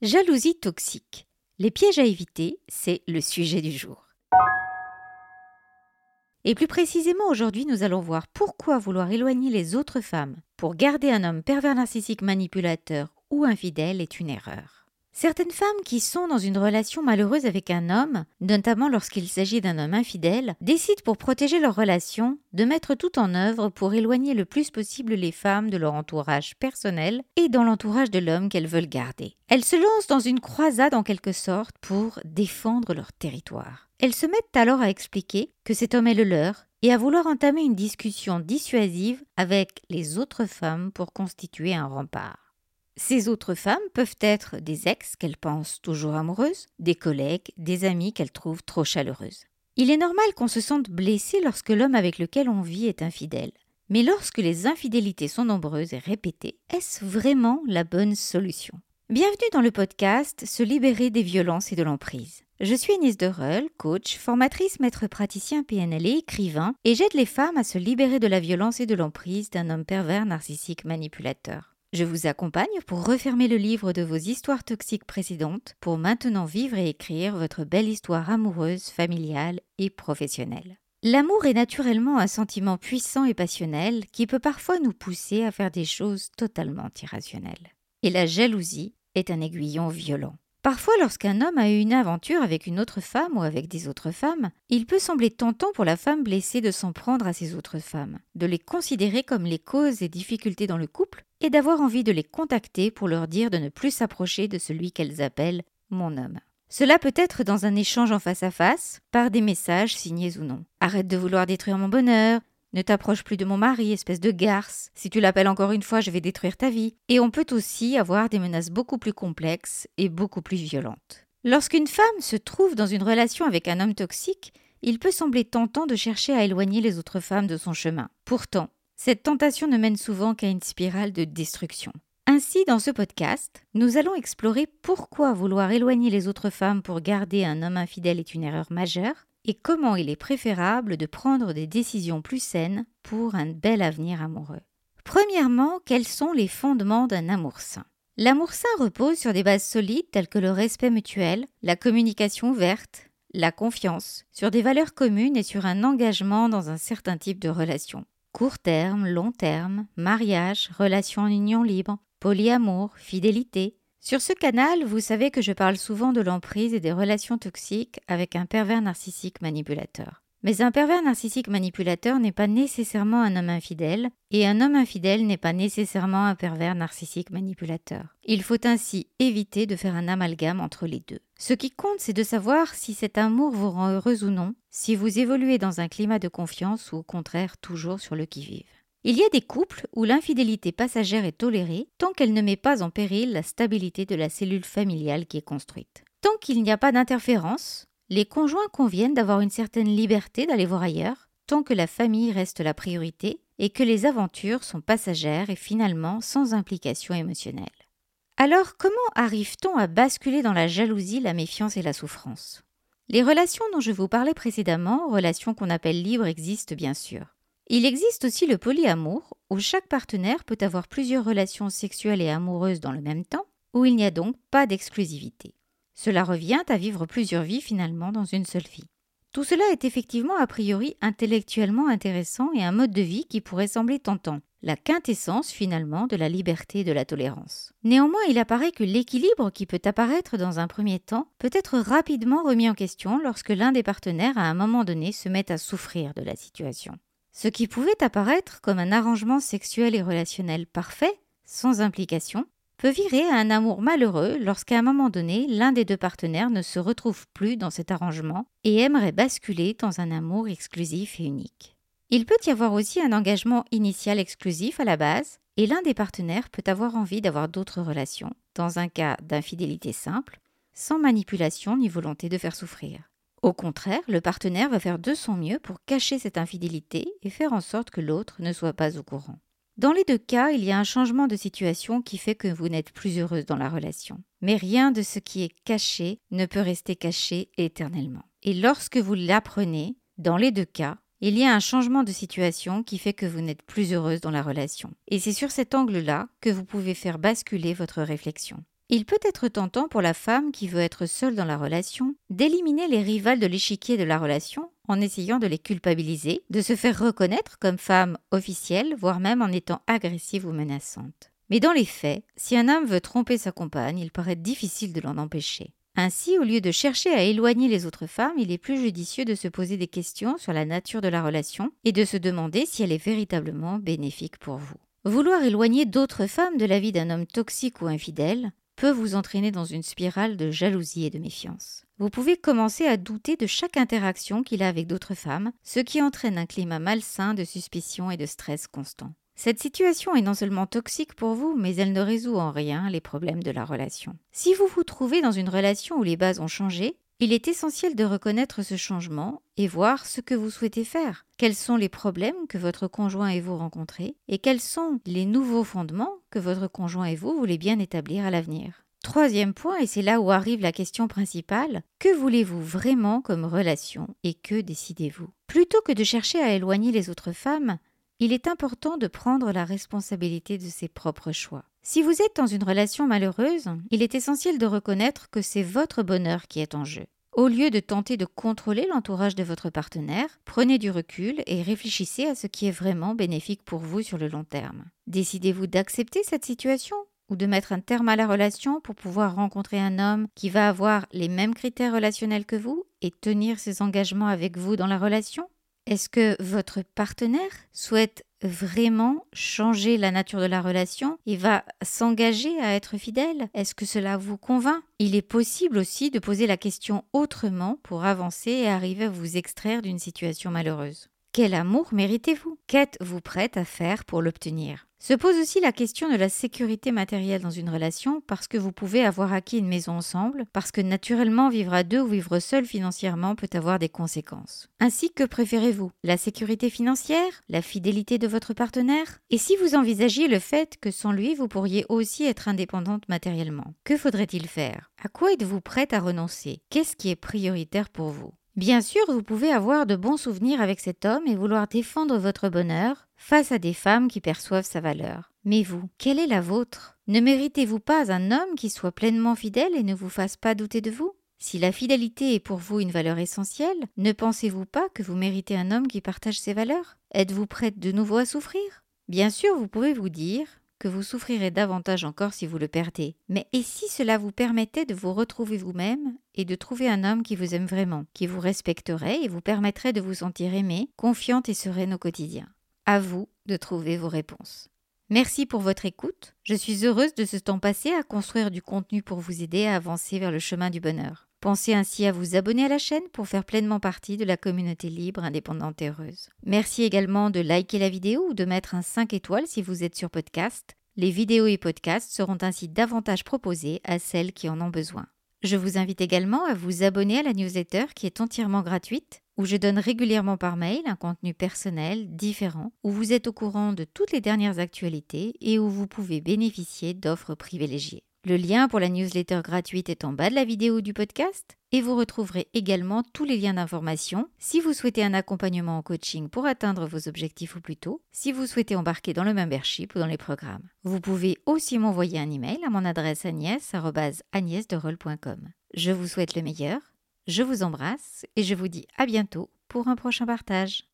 Jalousie toxique. Les pièges à éviter, c'est le sujet du jour. Et plus précisément, aujourd'hui, nous allons voir pourquoi vouloir éloigner les autres femmes pour garder un homme pervers narcissique manipulateur ou infidèle est une erreur. Certaines femmes qui sont dans une relation malheureuse avec un homme, notamment lorsqu'il s'agit d'un homme infidèle, décident pour protéger leur relation de mettre tout en œuvre pour éloigner le plus possible les femmes de leur entourage personnel et dans l'entourage de l'homme qu'elles veulent garder. Elles se lancent dans une croisade en quelque sorte pour défendre leur territoire. Elles se mettent alors à expliquer que cet homme est le leur et à vouloir entamer une discussion dissuasive avec les autres femmes pour constituer un rempart. Ces autres femmes peuvent être des ex qu'elles pensent toujours amoureuses, des collègues, des amis qu'elles trouvent trop chaleureuses. Il est normal qu'on se sente blessé lorsque l'homme avec lequel on vit est infidèle. Mais lorsque les infidélités sont nombreuses et répétées, est-ce vraiment la bonne solution? Bienvenue dans le podcast Se libérer des violences et de l'emprise. Je suis Agnès Derel, coach, formatrice, maître praticien PNL et écrivain, et j'aide les femmes à se libérer de la violence et de l'emprise d'un homme pervers narcissique manipulateur. Je vous accompagne pour refermer le livre de vos histoires toxiques précédentes pour maintenant vivre et écrire votre belle histoire amoureuse, familiale et professionnelle. L'amour est naturellement un sentiment puissant et passionnel qui peut parfois nous pousser à faire des choses totalement irrationnelles. Et la jalousie est un aiguillon violent. Parfois, lorsqu'un homme a eu une aventure avec une autre femme ou avec des autres femmes, il peut sembler tentant pour la femme blessée de s'en prendre à ces autres femmes, de les considérer comme les causes des difficultés dans le couple et d'avoir envie de les contacter pour leur dire de ne plus s'approcher de celui qu'elles appellent mon homme. Cela peut être dans un échange en face à face, par des messages signés ou non. Arrête de vouloir détruire mon bonheur, ne t'approche plus de mon mari, espèce de garce. Si tu l'appelles encore une fois, je vais détruire ta vie. Et on peut aussi avoir des menaces beaucoup plus complexes et beaucoup plus violentes. Lorsqu'une femme se trouve dans une relation avec un homme toxique, il peut sembler tentant de chercher à éloigner les autres femmes de son chemin. Pourtant, cette tentation ne mène souvent qu'à une spirale de destruction. Ainsi, dans ce podcast, nous allons explorer pourquoi vouloir éloigner les autres femmes pour garder un homme infidèle est une erreur majeure, et comment il est préférable de prendre des décisions plus saines pour un bel avenir amoureux. Premièrement, quels sont les fondements d'un amour sain? L'amour sain repose sur des bases solides telles que le respect mutuel, la communication ouverte, la confiance, sur des valeurs communes et sur un engagement dans un certain type de relation. Court terme, long terme, mariage, relation en union libre, polyamour, fidélité, sur ce canal, vous savez que je parle souvent de l'emprise et des relations toxiques avec un pervers narcissique manipulateur. Mais un pervers narcissique manipulateur n'est pas nécessairement un homme infidèle, et un homme infidèle n'est pas nécessairement un pervers narcissique manipulateur. Il faut ainsi éviter de faire un amalgame entre les deux. Ce qui compte, c'est de savoir si cet amour vous rend heureuse ou non, si vous évoluez dans un climat de confiance ou au contraire toujours sur le qui-vive. Il y a des couples où l'infidélité passagère est tolérée tant qu'elle ne met pas en péril la stabilité de la cellule familiale qui est construite. Tant qu'il n'y a pas d'interférence, les conjoints conviennent d'avoir une certaine liberté d'aller voir ailleurs, tant que la famille reste la priorité et que les aventures sont passagères et finalement sans implication émotionnelle. Alors comment arrive-t-on à basculer dans la jalousie, la méfiance et la souffrance? Les relations dont je vous parlais précédemment, relations qu'on appelle libres, existent bien sûr. Il existe aussi le polyamour, où chaque partenaire peut avoir plusieurs relations sexuelles et amoureuses dans le même temps, où il n'y a donc pas d'exclusivité. Cela revient à vivre plusieurs vies finalement dans une seule vie. Tout cela est effectivement a priori intellectuellement intéressant et un mode de vie qui pourrait sembler tentant, la quintessence finalement de la liberté et de la tolérance. Néanmoins, il apparaît que l'équilibre qui peut apparaître dans un premier temps peut être rapidement remis en question lorsque l'un des partenaires à un moment donné se met à souffrir de la situation. Ce qui pouvait apparaître comme un arrangement sexuel et relationnel parfait, sans implication, peut virer à un amour malheureux lorsqu'à un moment donné l'un des deux partenaires ne se retrouve plus dans cet arrangement et aimerait basculer dans un amour exclusif et unique. Il peut y avoir aussi un engagement initial exclusif à la base, et l'un des partenaires peut avoir envie d'avoir d'autres relations, dans un cas d'infidélité simple, sans manipulation ni volonté de faire souffrir. Au contraire, le partenaire va faire de son mieux pour cacher cette infidélité et faire en sorte que l'autre ne soit pas au courant. Dans les deux cas, il y a un changement de situation qui fait que vous n'êtes plus heureuse dans la relation. Mais rien de ce qui est caché ne peut rester caché éternellement. Et lorsque vous l'apprenez, dans les deux cas, il y a un changement de situation qui fait que vous n'êtes plus heureuse dans la relation. Et c'est sur cet angle-là que vous pouvez faire basculer votre réflexion. Il peut être tentant pour la femme qui veut être seule dans la relation d'éliminer les rivales de l'échiquier de la relation en essayant de les culpabiliser, de se faire reconnaître comme femme officielle, voire même en étant agressive ou menaçante. Mais dans les faits, si un homme veut tromper sa compagne, il paraît difficile de l'en empêcher. Ainsi, au lieu de chercher à éloigner les autres femmes, il est plus judicieux de se poser des questions sur la nature de la relation et de se demander si elle est véritablement bénéfique pour vous. Vouloir éloigner d'autres femmes de la vie d'un homme toxique ou infidèle peut vous entraîner dans une spirale de jalousie et de méfiance. Vous pouvez commencer à douter de chaque interaction qu'il a avec d'autres femmes, ce qui entraîne un climat malsain de suspicion et de stress constant. Cette situation est non seulement toxique pour vous, mais elle ne résout en rien les problèmes de la relation. Si vous vous trouvez dans une relation où les bases ont changé, il est essentiel de reconnaître ce changement et voir ce que vous souhaitez faire. Quels sont les problèmes que votre conjoint et vous rencontrez et quels sont les nouveaux fondements que votre conjoint et vous voulez bien établir à l'avenir? Troisième point, et c'est là où arrive la question principale, que voulez-vous vraiment comme relation et que décidez-vous? Plutôt que de chercher à éloigner les autres femmes, il est important de prendre la responsabilité de ses propres choix. Si vous êtes dans une relation malheureuse, il est essentiel de reconnaître que c'est votre bonheur qui est en jeu. Au lieu de tenter de contrôler l'entourage de votre partenaire, prenez du recul et réfléchissez à ce qui est vraiment bénéfique pour vous sur le long terme. Décidez-vous d'accepter cette situation? Ou de mettre un terme à la relation pour pouvoir rencontrer un homme qui va avoir les mêmes critères relationnels que vous et tenir ses engagements avec vous dans la relation? Est-ce que votre partenaire souhaite vraiment changer la nature de la relation et va s'engager à être fidèle? Est-ce que cela vous convainc? Il est possible aussi de poser la question autrement pour avancer et arriver à vous extraire d'une situation malheureuse. Quel amour méritez-vous? Qu'êtes-vous prête à faire pour l'obtenir? Se pose aussi la question de la sécurité matérielle dans une relation parce que vous pouvez avoir acquis une maison ensemble, parce que naturellement vivre à deux ou vivre seul financièrement peut avoir des conséquences. Ainsi que préférez-vous? La sécurité financière? La fidélité de votre partenaire? Et si vous envisagiez le fait que sans lui vous pourriez aussi être indépendante matériellement Que faudrait-il faire? À quoi êtes-vous prête à renoncer? Qu'est-ce qui est prioritaire pour vous? Bien sûr, vous pouvez avoir de bons souvenirs avec cet homme et vouloir défendre votre bonheur face à des femmes qui perçoivent sa valeur. Mais vous, quelle est la vôtre? Ne méritez-vous pas un homme qui soit pleinement fidèle et ne vous fasse pas douter de vous? Si la fidélité est pour vous une valeur essentielle, ne pensez-vous pas que vous méritez un homme qui partage ses valeurs? Êtes-vous prête de nouveau à souffrir? Bien sûr, vous pouvez vous dire que vous souffrirez davantage encore si vous le perdez. Mais et si cela vous permettait de vous retrouver vous-même et de trouver un homme qui vous aime vraiment, qui vous respecterait et vous permettrait de vous sentir aimé, confiante et sereine au quotidien? À vous de trouver vos réponses. Merci pour votre écoute. Je suis heureuse de ce temps passé à construire du contenu pour vous aider à avancer vers le chemin du bonheur. Pensez ainsi à vous abonner à la chaîne pour faire pleinement partie de la communauté libre, indépendante et heureuse. Merci également de liker la vidéo ou de mettre un 5 étoiles si vous êtes sur podcast. Les vidéos et podcasts seront ainsi davantage proposés à celles qui en ont besoin. Je vous invite également à vous abonner à la newsletter qui est entièrement gratuite, où je donne régulièrement par mail un contenu personnel, différent, où vous êtes au courant de toutes les dernières actualités et où vous pouvez bénéficier d'offres privilégiées. Le lien pour la newsletter gratuite est en bas de la vidéo du podcast et vous retrouverez également tous les liens d'information si vous souhaitez un accompagnement en coaching pour atteindre vos objectifs ou plus tôt, si vous souhaitez embarquer dans le membership ou dans les programmes. Vous pouvez aussi m'envoyer un email à mon adresse agnès.agnèsderol.com. Je vous souhaite le meilleur, je vous embrasse et je vous dis à bientôt pour un prochain partage.